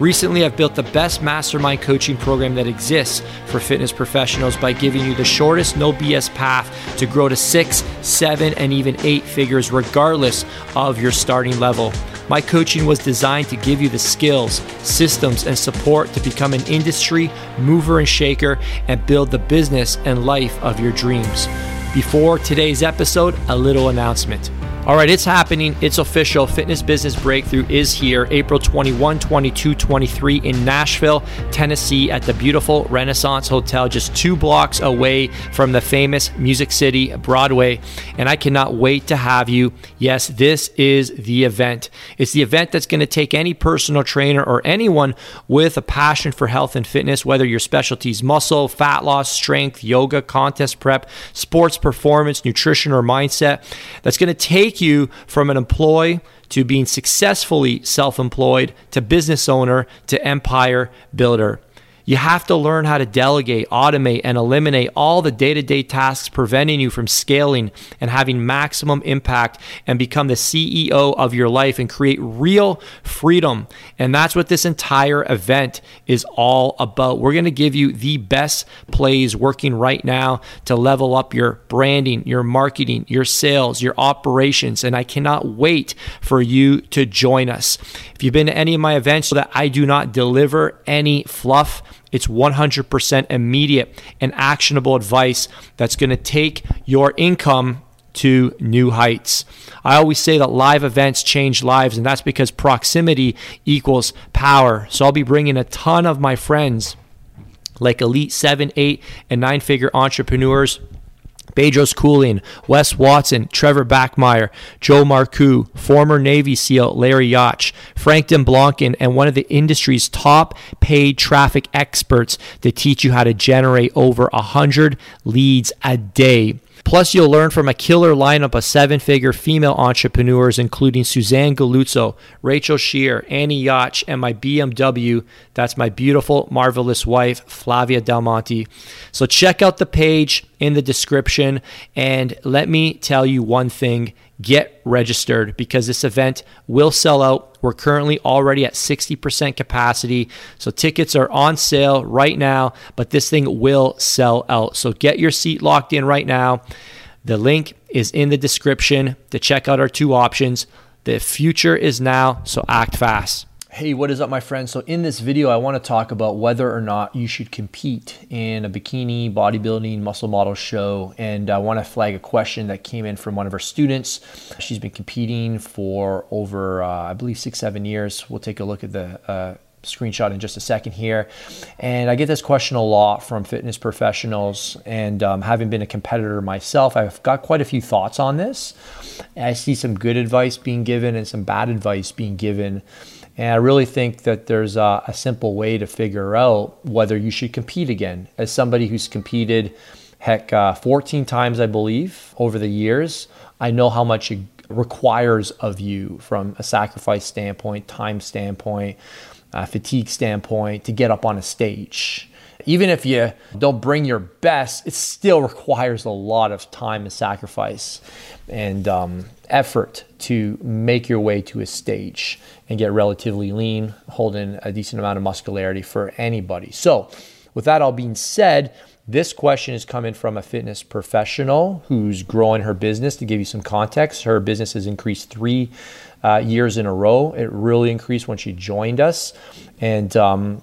Recently, I've built the best mastermind coaching program that exists for fitness professionals by giving you the shortest, no BS path to grow to six, seven, and even eight figures, regardless of your starting level. My coaching was designed to give you the skills, systems, and support to become an industry mover and shaker and build the business and life of your dreams. Before today's episode, a little announcement. All right, it's happening. It's official. Fitness Business Breakthrough is here April 21, 22, 23 in Nashville, Tennessee at the beautiful Renaissance Hotel, just two blocks away from the famous Music City Broadway. And I cannot wait to have you. Yes, this is the event. It's the event that's going to take any personal trainer or anyone with a passion for health and fitness, whether your specialty is muscle, fat loss, strength, yoga, contest prep, sports performance, nutrition, or mindset, that's going to take you from an employee to being successfully self employed to business owner to empire builder. You have to learn how to delegate, automate, and eliminate all the day to day tasks preventing you from scaling and having maximum impact and become the CEO of your life and create real freedom. And that's what this entire event is all about. We're going to give you the best plays working right now to level up your branding, your marketing, your sales, your operations. And I cannot wait for you to join us. If you've been to any of my events, so that I do not deliver any fluff it's 100% immediate and actionable advice that's going to take your income to new heights. I always say that live events change lives, and that's because proximity equals power. So I'll be bringing a ton of my friends, like elite seven, eight, and nine figure entrepreneurs Bedros Keuilian, Wes Watson, Trevor Bachmeyer, Joe Marcoux, former Navy SEAL Larry Yatch, Frank Demblanken, and one of the industry's top paid traffic experts to teach you how to generate over 100 leads a day. Plus, you'll learn from a killer lineup of seven figure female entrepreneurs, including Suzanne Galuzzo, Rachel Shear, Annie Yatch, and my BMW. That's my beautiful, marvelous wife, Flavia Del Monte. So, check out the page in the description. And let me tell you one thing get registered because this event will sell out. We're currently already at 60% capacity. So tickets are on sale right now, but this thing will sell out. So get your seat locked in right now. The link is in the description to check out our two options. The future is now, so act fast. Hey, what is up, my friends? So, in this video, I want to talk about whether or not you should compete in a bikini bodybuilding muscle model show. And I want to flag a question that came in from one of our students. She's been competing for over, uh, I believe, six, seven years. We'll take a look at the uh, screenshot in just a second here. And I get this question a lot from fitness professionals. And um, having been a competitor myself, I've got quite a few thoughts on this. I see some good advice being given and some bad advice being given. And I really think that there's a, a, simple way to figure out whether you should compete again. As somebody who's competed, heck, uh, 14 times, I believe, over the years, I know how much it requires of you from a sacrifice standpoint, time standpoint, uh, fatigue standpoint to get up on a stage. Even if you don't bring your best, it still requires a lot of time and sacrifice and um, effort to make your way to a stage and get relatively lean, holding a decent amount of muscularity for anybody. So, with that all being said, this question is coming from a fitness professional who's growing her business. To give you some context, her business has increased three uh, years in a row. It really increased when she joined us. And um,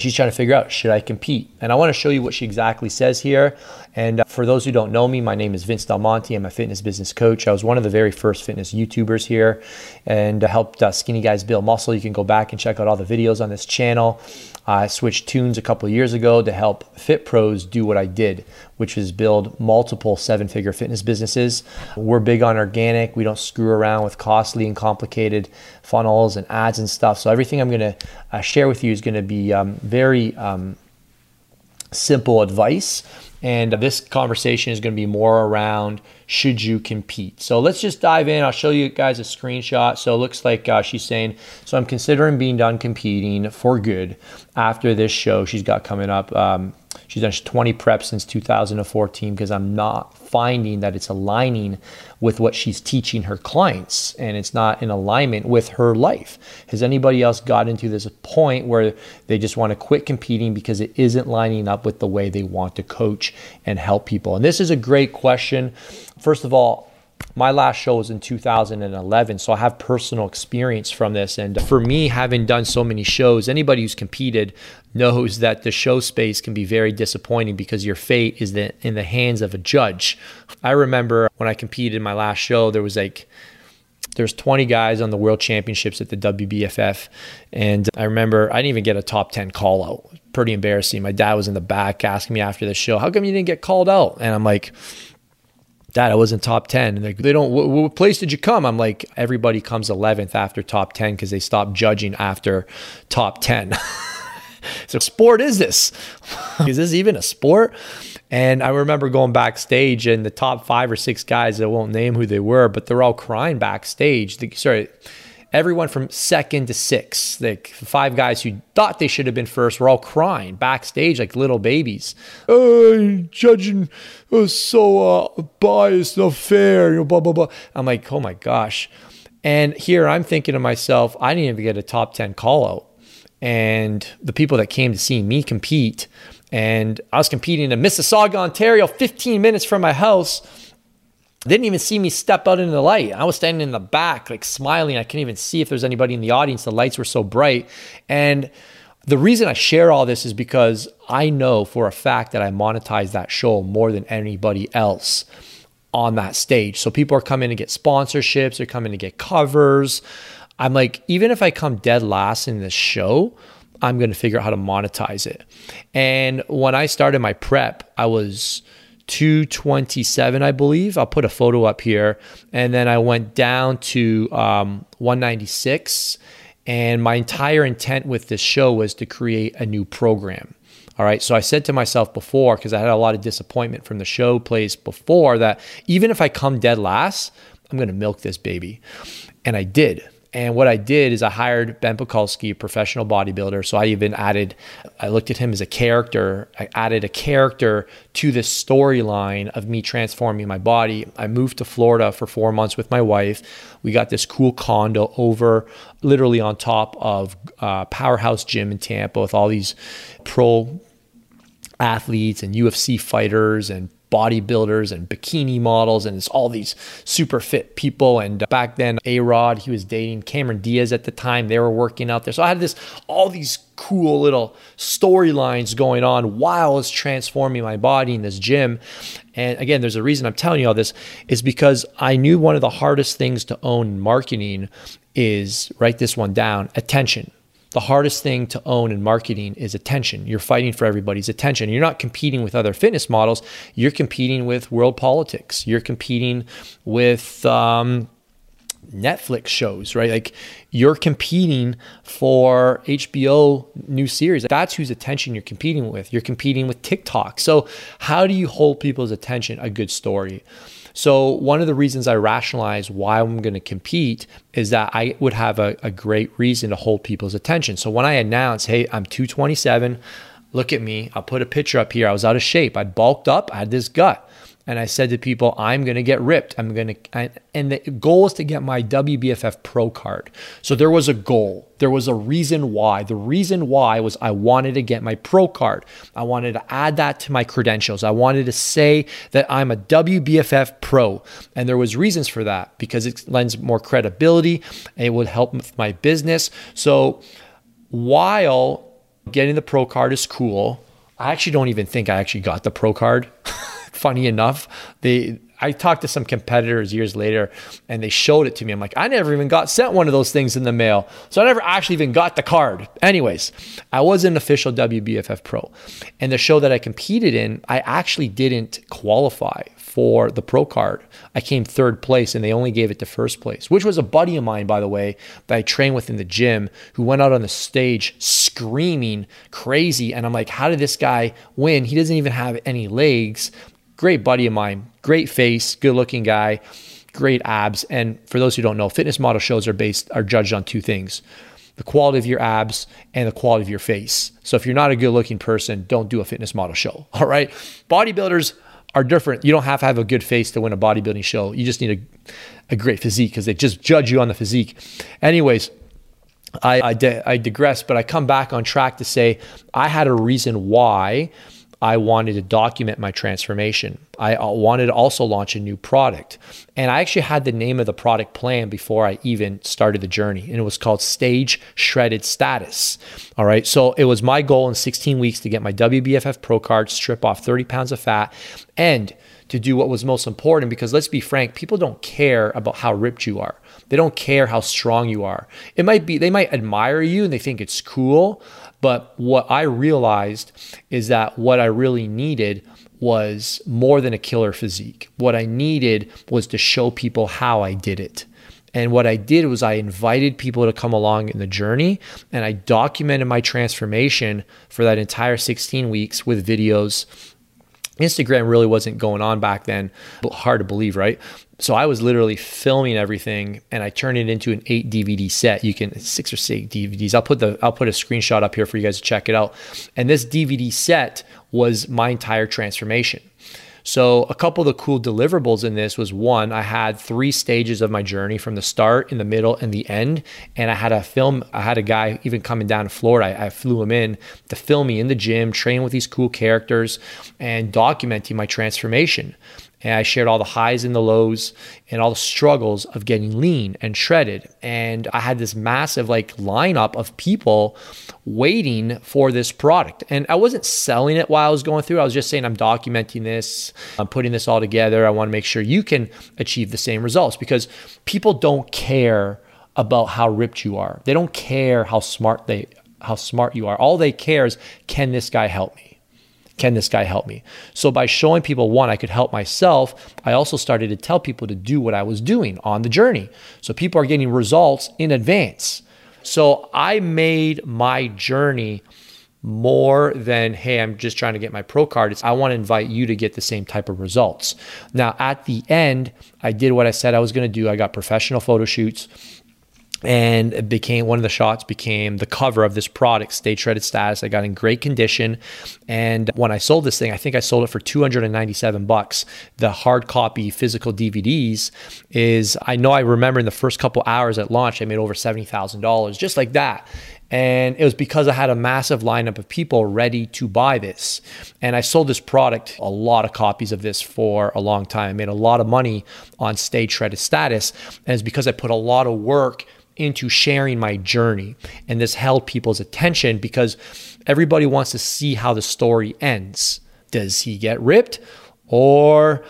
she's trying to figure out should I compete? And I want to show you what she exactly says here. And uh, for those who don't know me, my name is Vince Del Monte. I'm a fitness business coach. I was one of the very first fitness YouTubers here and helped uh, skinny guys build muscle. You can go back and check out all the videos on this channel. I switched tunes a couple years ago to help fit pros do what I did, which is build multiple seven figure fitness businesses. We're big on organic. We don't screw around with costly and complicated funnels and ads and stuff. So everything I'm going to uh, share with you is going to be um, very um, simple advice And this conversation is going to be more around should you compete. So let's just dive in. I'll show you guys a screenshot. So it looks like uh, she's saying, So I'm considering being done competing for good after this show she's got coming up. Um, she's done 20 preps since 2014 because I'm not finding that it's aligning with what she's teaching her clients and it's not in alignment with her life. Has anybody else gotten to this point where they just want to quit competing because it isn't lining up with the way they want to coach and help people? And this is a great question. First of all, my last show was in 2011 so i have personal experience from this and for me having done so many shows anybody who's competed knows that the show space can be very disappointing because your fate is in the hands of a judge i remember when i competed in my last show there was like there's 20 guys on the world championships at the WBFF. And I remember I didn't even get a top 10 call out. Pretty embarrassing. My dad was in the back asking me after the show, How come you didn't get called out? And I'm like, Dad, I was in top 10. And they don't, what, what, place did you come? I'm like, everybody comes 11th after top 10 because they stop judging after top 10. so, sport is this? is this even a sport? And I remember going backstage and the top five or six guys, I won't name who they were, but they're all crying backstage. The, sorry, everyone from second to sixth, like five guys who thought they should have been first, were all crying backstage like little babies. Uh, judging was so uh, biased, no fair, you know, blah, blah, blah. I'm like, oh my gosh. And here I'm thinking to myself, I didn't even get a top 10 call out. And the people that came to see me compete, and I was competing in Mississauga, Ontario, 15 minutes from my house didn't even see me step out into the light. I was standing in the back, like smiling. I couldn't even see if there's anybody in the audience. The lights were so bright. And the reason I share all this is because I know for a fact that I monetize that show more than anybody else on that stage. So people are coming to get sponsorships, they're coming to get covers. I'm like, even if I come dead last in this show, I'm going to figure out how to monetize it. And when I started my prep, I was 227, I believe. I'll put a photo up here. And then I went down to um, 196. And my entire intent with this show was to create a new program. All right. So I said to myself before, because I had a lot of disappointment from the show place before, that even if I come dead last, I'm going to milk this baby. And I did. And what I did is I hired Ben Pakulski, a professional bodybuilder. So I even added, I looked at him as a character. I added a character to this storyline of me transforming my body. I moved to Florida for four months with my wife. We got this cool condo over, literally on top of uh, Powerhouse Gym in Tampa with all these pro athletes and UFC fighters and bodybuilders and bikini models and it's all these super fit people. And back then, A Rod, he was dating Cameron Diaz at the time. They were working out there. So I had this, all these cool little storylines going on while I was transforming my body in this gym. And again, there's a reason I'm telling you all this is because I knew one of the hardest things to own in marketing is write this one down attention the hardest thing to own in marketing is attention. You're fighting for everybody's attention. You're not competing with other fitness models. You're competing with world politics. You're competing with um, Netflix shows, right? Like you're competing for HBO new series. That's whose attention you're competing with. You're competing with TikTok. So, how do you hold people's attention? A good story. So, one of the reasons I rationalize why I'm going to compete is that I would have a, a great reason to hold people's attention. So, when I announce, hey, I'm 227, look at me, I'll put a picture up here. I was out of shape, I'd bulked up, I had this gut and I said to people, I'm going to get ripped. I'm going to, and the goal is to get my WBFF Pro card. So there was a goal. There was a reason why. The reason why was I wanted to get my Pro card. I wanted to add that to my credentials. I wanted to say that I'm a WBFF Pro. And there was reasons for that because it lends more credibility. it would help with my business. So while getting the Pro card is cool, I actually don't even think I actually got the Pro card. funny enough, they I talked to some competitors years later and they showed it to me. I'm like, I never even got sent one of those things in the mail. So I never actually even got the card. Anyways, I was an official WBFF pro. And the show that I competed in, I actually didn't qualify for the pro card. I came third place and they only gave it to first place, which was a buddy of mine, by the way, that I trained with in the gym who went out on the stage screaming crazy. And I'm like, how did this guy win? He doesn't even have any legs. Great buddy of mine, great face, good looking guy, great abs. And for those who don't know, fitness model shows are based, are judged on two things the quality of your abs and the quality of your face. So if you're not a good looking person, don't do a fitness model show. All right. Bodybuilders are different. You don't have to have a good face to win a bodybuilding show. You just need a, a great physique because they just judge you on the physique. Anyways, I, I, di- I digress, but I come back on track to say I had a reason why I wanted to document my transformation. I uh, wanted to also launch a new product. And I actually had the name of the product plan before I even started the journey. And it was called Stage Shredded Status. All right. So it was my goal in 16 weeks to get my WBFF Pro card, strip off 30 pounds of fat, and to do what was most important because let's be frank, people don't care about how ripped you are. They don't care how strong you are. It might be, they might admire you and they think it's cool, but what I realized is that what I really needed was more than a killer physique. What I needed was to show people how I did it. And what I did was I invited people to come along in the journey and I documented my transformation for that entire 16 weeks with videos. Instagram really wasn't going on back then, hard to believe, right? so I was literally filming everything and I turned it into an eight DVD set. You can six or six DVDs. I'll put the I'll put a screenshot up here for you guys to check it out. And this DVD set was my entire transformation. So a couple of the cool deliverables in this was one, I had three stages of my journey from the start, in the middle, and the end. And I had a film, I had a guy even coming down to Florida. I, I flew him in to film me in the gym, train with these cool characters, and documenting my transformation. And I shared all the highs and the lows and all the struggles of getting lean and shredded. And I had this massive like lineup of people waiting for this product. And I wasn't selling it while I was going through. I was just saying I'm documenting this, I'm putting this all together. I want to make sure you can achieve the same results because people don't care about how ripped you are. They don't care how smart they how smart you are. All they care is can this guy help me? Can this guy help me? So, by showing people, one, I could help myself, I also started to tell people to do what I was doing on the journey. So, people are getting results in advance. So, I made my journey more than, hey, I'm just trying to get my pro card. It's, I want to invite you to get the same type of results. Now, at the end, I did what I said I was going to do. I got professional photo shoots and it became one of the shots became the cover of this product stage shredded status i got in great condition and when i sold this thing i think i sold it for 297 bucks the hard copy physical dvds is i know i remember in the first couple hours at launch i made over $70000 just like that and it was because I had a massive lineup of people ready to buy this. And I sold this product, a lot of copies of this for a long time. I made a lot of money on stage shredded status. And it's because I put a lot of work into sharing my journey. And this held people's attention because everybody wants to see how the story ends. Does he get ripped? Or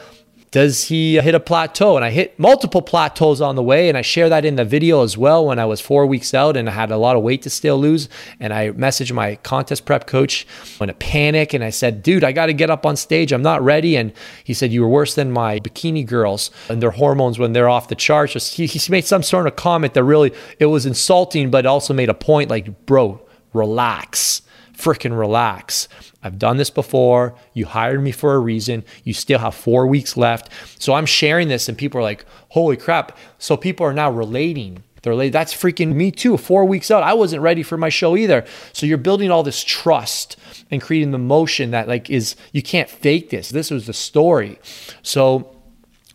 does he hit a plateau? And I hit multiple plateaus on the way. And I share that in the video as well when I was four weeks out and I had a lot of weight to still lose. And I messaged my contest prep coach in a panic. And I said, dude, I got to get up on stage. I'm not ready. And he said, you were worse than my bikini girls and their hormones when they're off the charts. He, he made some sort of comment that really, it was insulting, but also made a point like, bro, relax freaking relax. I've done this before. You hired me for a reason. You still have four weeks left. So I'm sharing this, and people are like, holy crap. So people are now relating. They're like, that's freaking me too. Four weeks out, I wasn't ready for my show either. So you're building all this trust and creating the motion that like is you can't fake this. This was the story. So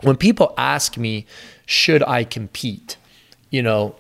when people ask me, should I compete? You know,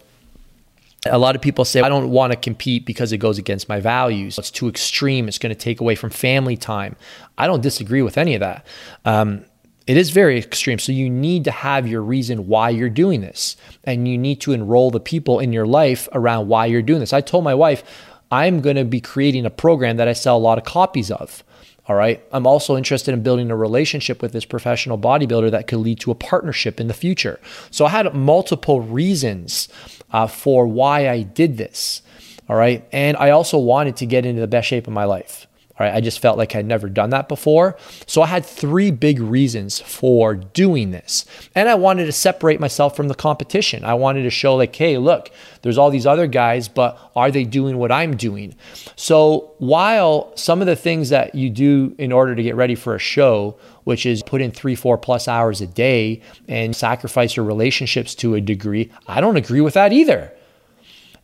a lot of people say, I don't want to compete because it goes against my values. It's too extreme. It's going to take away from family time. I don't disagree with any of that. Um, it is very extreme. So you need to have your reason why you're doing this. And you need to enroll the people in your life around why you're doing this. I told my wife, I'm going to be creating a program that I sell a lot of copies of. All right. I'm also interested in building a relationship with this professional bodybuilder that could lead to a partnership in the future. So I had multiple reasons uh, for why I did this. All right. And I also wanted to get into the best shape of my life. All right, I just felt like I'd never done that before. So I had three big reasons for doing this. And I wanted to separate myself from the competition. I wanted to show, like, hey, look, there's all these other guys, but are they doing what I'm doing? So while some of the things that you do in order to get ready for a show, which is put in three, four plus hours a day and sacrifice your relationships to a degree, I don't agree with that either.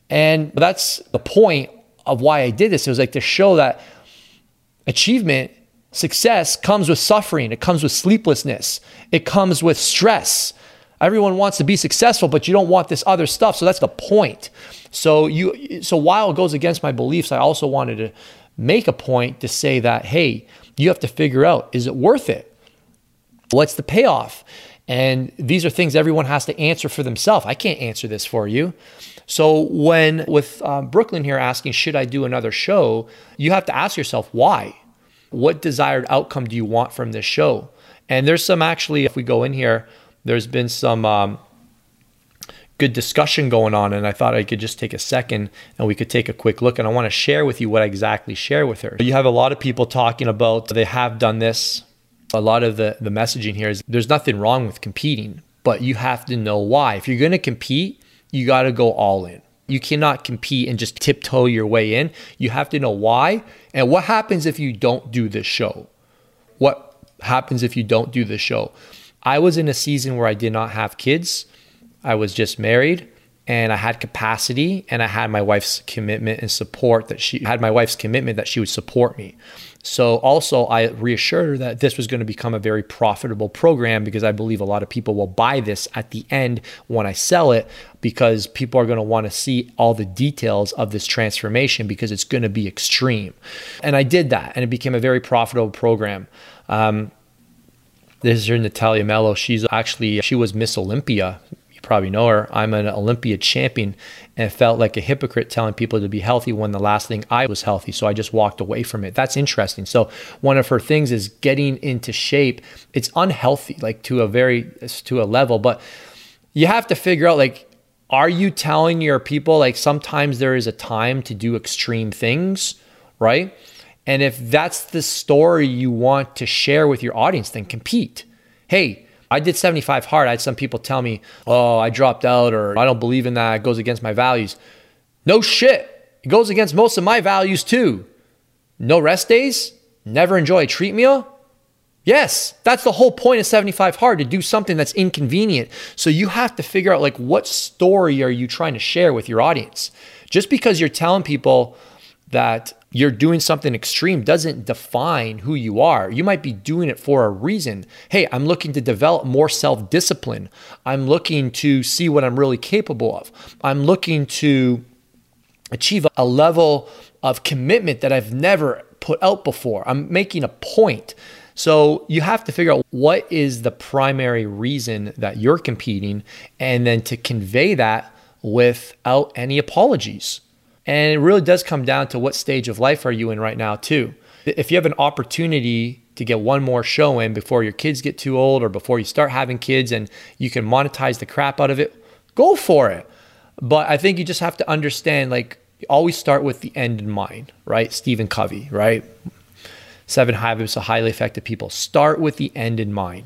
And that's the point of why I did this. It was like to show that achievement, success comes with suffering, it comes with sleeplessness, it comes with stress. Everyone wants to be successful, but you don't want this other stuff. So that's the point. So you so while it goes against my beliefs, I also wanted to make a point to say that hey, you have to figure out is it worth it? What's the payoff? And these are things everyone has to answer for themselves. I can't answer this for you. So when with um, Brooklyn here asking, should I do another show? You have to ask yourself why. What desired outcome do you want from this show? And there's some actually, if we go in here, there's been some um, good discussion going on, and I thought I could just take a second and we could take a quick look. And I want to share with you what I exactly share with her. You have a lot of people talking about they have done this. A lot of the, the messaging here is there's nothing wrong with competing, but you have to know why. If you're going to compete, you got to go all in. You cannot compete and just tiptoe your way in. You have to know why and what happens if you don't do this show. What happens if you don't do this show? I was in a season where I did not have kids. I was just married and I had capacity and I had my wife's commitment and support that she had my wife's commitment that she would support me. So also I reassured her that this was going to become a very profitable program because I believe a lot of people will buy this at the end when I sell it because people are going to want to see all the details of this transformation because it's going to be extreme. And I did that and it became a very profitable program. Um, this is her Nathalia Melo. She's actually she was Miss Olympia probably know her. I'm an Olympia champion and felt like a hypocrite telling people to be healthy when the last thing I was healthy. So I just walked away from it. That's interesting. So one of her things is getting into shape. It's unhealthy, like to a very to a level, but you have to figure out like are you telling your people like sometimes there is a time to do extreme things, right? And if that's the story you want to share with your audience, then compete. Hey, I did 75 hard. I had some people tell me, oh, I dropped out or I don't believe in that. It goes against my values. No shit. It goes against most of my values too. No rest days, never enjoy a treat meal. Yes, that's the whole point of 75 hard to do something that's inconvenient. So you have to figure out like what story are you trying to share with your audience? Just because you're telling people that you're doing something extreme doesn't define who you are. You might be doing it for a reason. Hey, I'm looking to develop more self discipline. I'm looking to see what I'm really capable of. I'm looking to achieve a level of commitment that I've never put out before. I'm making a point. So you have to figure out what is the primary reason that you're competing and then to convey that without any apologies. And it really does come down to what stage of life are you in right now, too. If you have an opportunity to get one more show in before your kids get too old or before you start having kids and you can monetize the crap out of it, go for it. But I think you just have to understand like, always start with the end in mind, right? Stephen Covey, right? Seven habits of highly effective people. Start with the end in mind.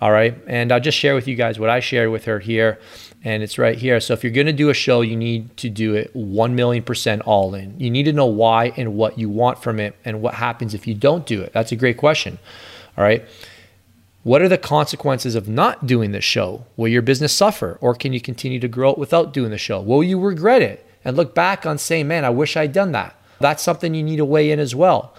All right. And I'll just share with you guys what I shared with her here and it's right here. So if you're going to do a show, you need to do it 1 million percent all in. You need to know why and what you want from it and what happens if you don't do it. That's a great question. All right. What are the consequences of not doing the show? Will your business suffer or can you continue to grow it without doing the show? Will you regret it and look back on saying, man, I wish I'd done that? That's something you need to weigh in as well.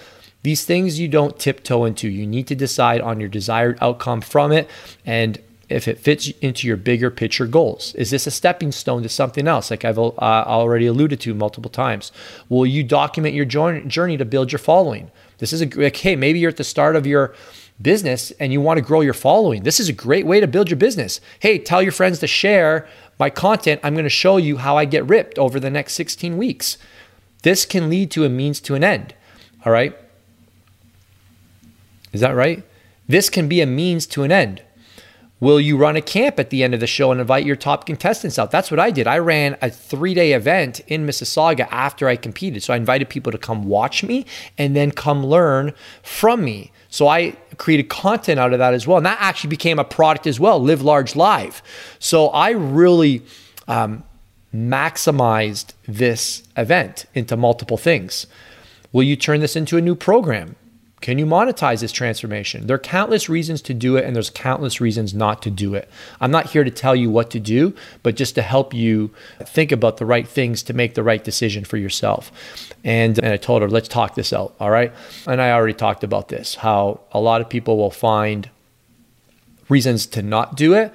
These things you don't tiptoe into. You need to decide on your desired outcome from it and if it fits into your bigger picture goals. Is this a stepping stone to something else, like I've uh, already alluded to multiple times? Will you document your journey to build your following? This is a like, hey, maybe you're at the start of your business and you want to grow your following. This is a great way to build your business. Hey, tell your friends to share my content. I'm going to show you how I get ripped over the next 16 weeks. This can lead to a means to an end. All right. Is that right? This can be a means to an end Will you run a camp at the end of the show and invite your top contestants out? That's what I did. I ran a three day event in Mississauga after I competed. So I invited people to come watch me and then come learn from me. So I created content out of that as well. And that actually became a product as well, Live Large Live. So I really um, maximized this event into multiple things. Will you turn this into a new program? Can you monetize this transformation? There are countless reasons to do it, and there's countless reasons not to do it. I'm not here to tell you what to do, but just to help you think about the right things to make the right decision for yourself. And, and I told her, let's talk this out. All right. And I already talked about this how a lot of people will find reasons to not do it,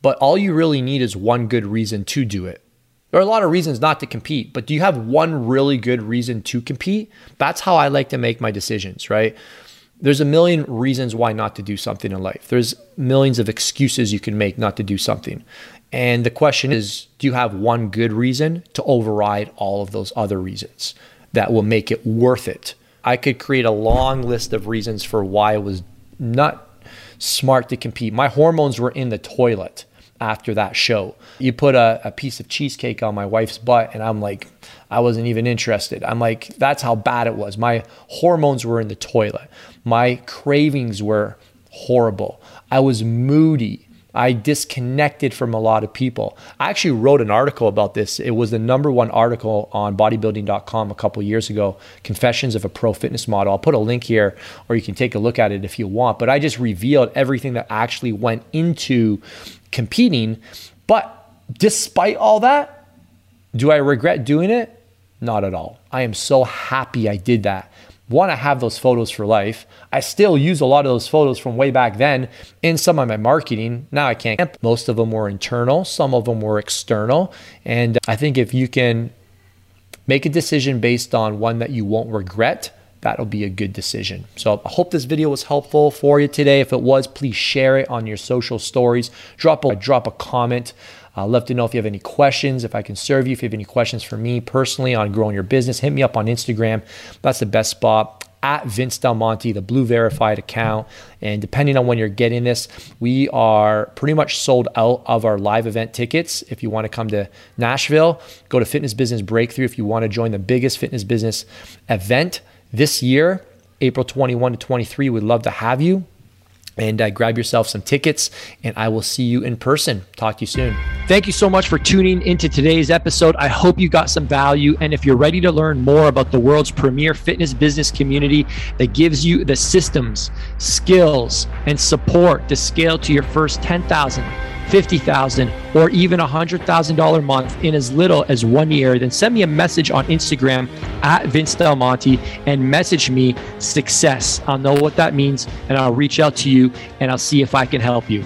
but all you really need is one good reason to do it. There are a lot of reasons not to compete, but do you have one really good reason to compete? That's how I like to make my decisions, right? There's a million reasons why not to do something in life. There's millions of excuses you can make not to do something. And the question is do you have one good reason to override all of those other reasons that will make it worth it? I could create a long list of reasons for why it was not smart to compete. My hormones were in the toilet after that show. You put a, a, piece of cheesecake on my wife's butt, and I'm like, I wasn't even interested. I'm like, that's how bad it was. My hormones were in the toilet. My cravings were horrible. I was moody. I disconnected from a lot of people. I actually wrote an article about this. It was the number one article on bodybuilding.com a couple years ago Confessions of a Pro Fitness Model. I'll put a link here or you can take a look at it if you want. But I just revealed everything that actually went into competing. But despite all that, do I regret doing it? Not at all. I am so happy I did that. Want to have those photos for life. I still use a lot of those photos from way back then in some of my marketing. Now I can't. Most of them were internal, some of them were external. And uh, I think if you can make a decision based on one that you won't regret, that'll be a good decision. So I hope this video was helpful for you today. If it was, please share it on your social stories. Drop a drop a comment. I'd love to know if you have any questions, if I can serve you. If you have any questions for me personally on growing your business, hit me up on Instagram. That's the best spot at Vince Del Monte, the blue verified account. And depending on when you're getting this, we are pretty much sold out of our live event tickets. If you want to come to Nashville, go to Fitness Business Breakthrough. If you want to join the biggest fitness business event, this year, April 21 to 23, we'd love to have you. And uh, grab yourself some tickets, and I will see you in person. Talk to you soon. Thank you so much for tuning into today's episode. I hope you got some value. And if you're ready to learn more about the world's premier fitness business community that gives you the systems, skills, and support to scale to your first 10,000 50,000 or even a $100,000 a month in as little as one year, then send me a message on Instagram at Vince Del Monte and message me success. I'll know what that means and I'll reach out to you and I'll see if I can help you.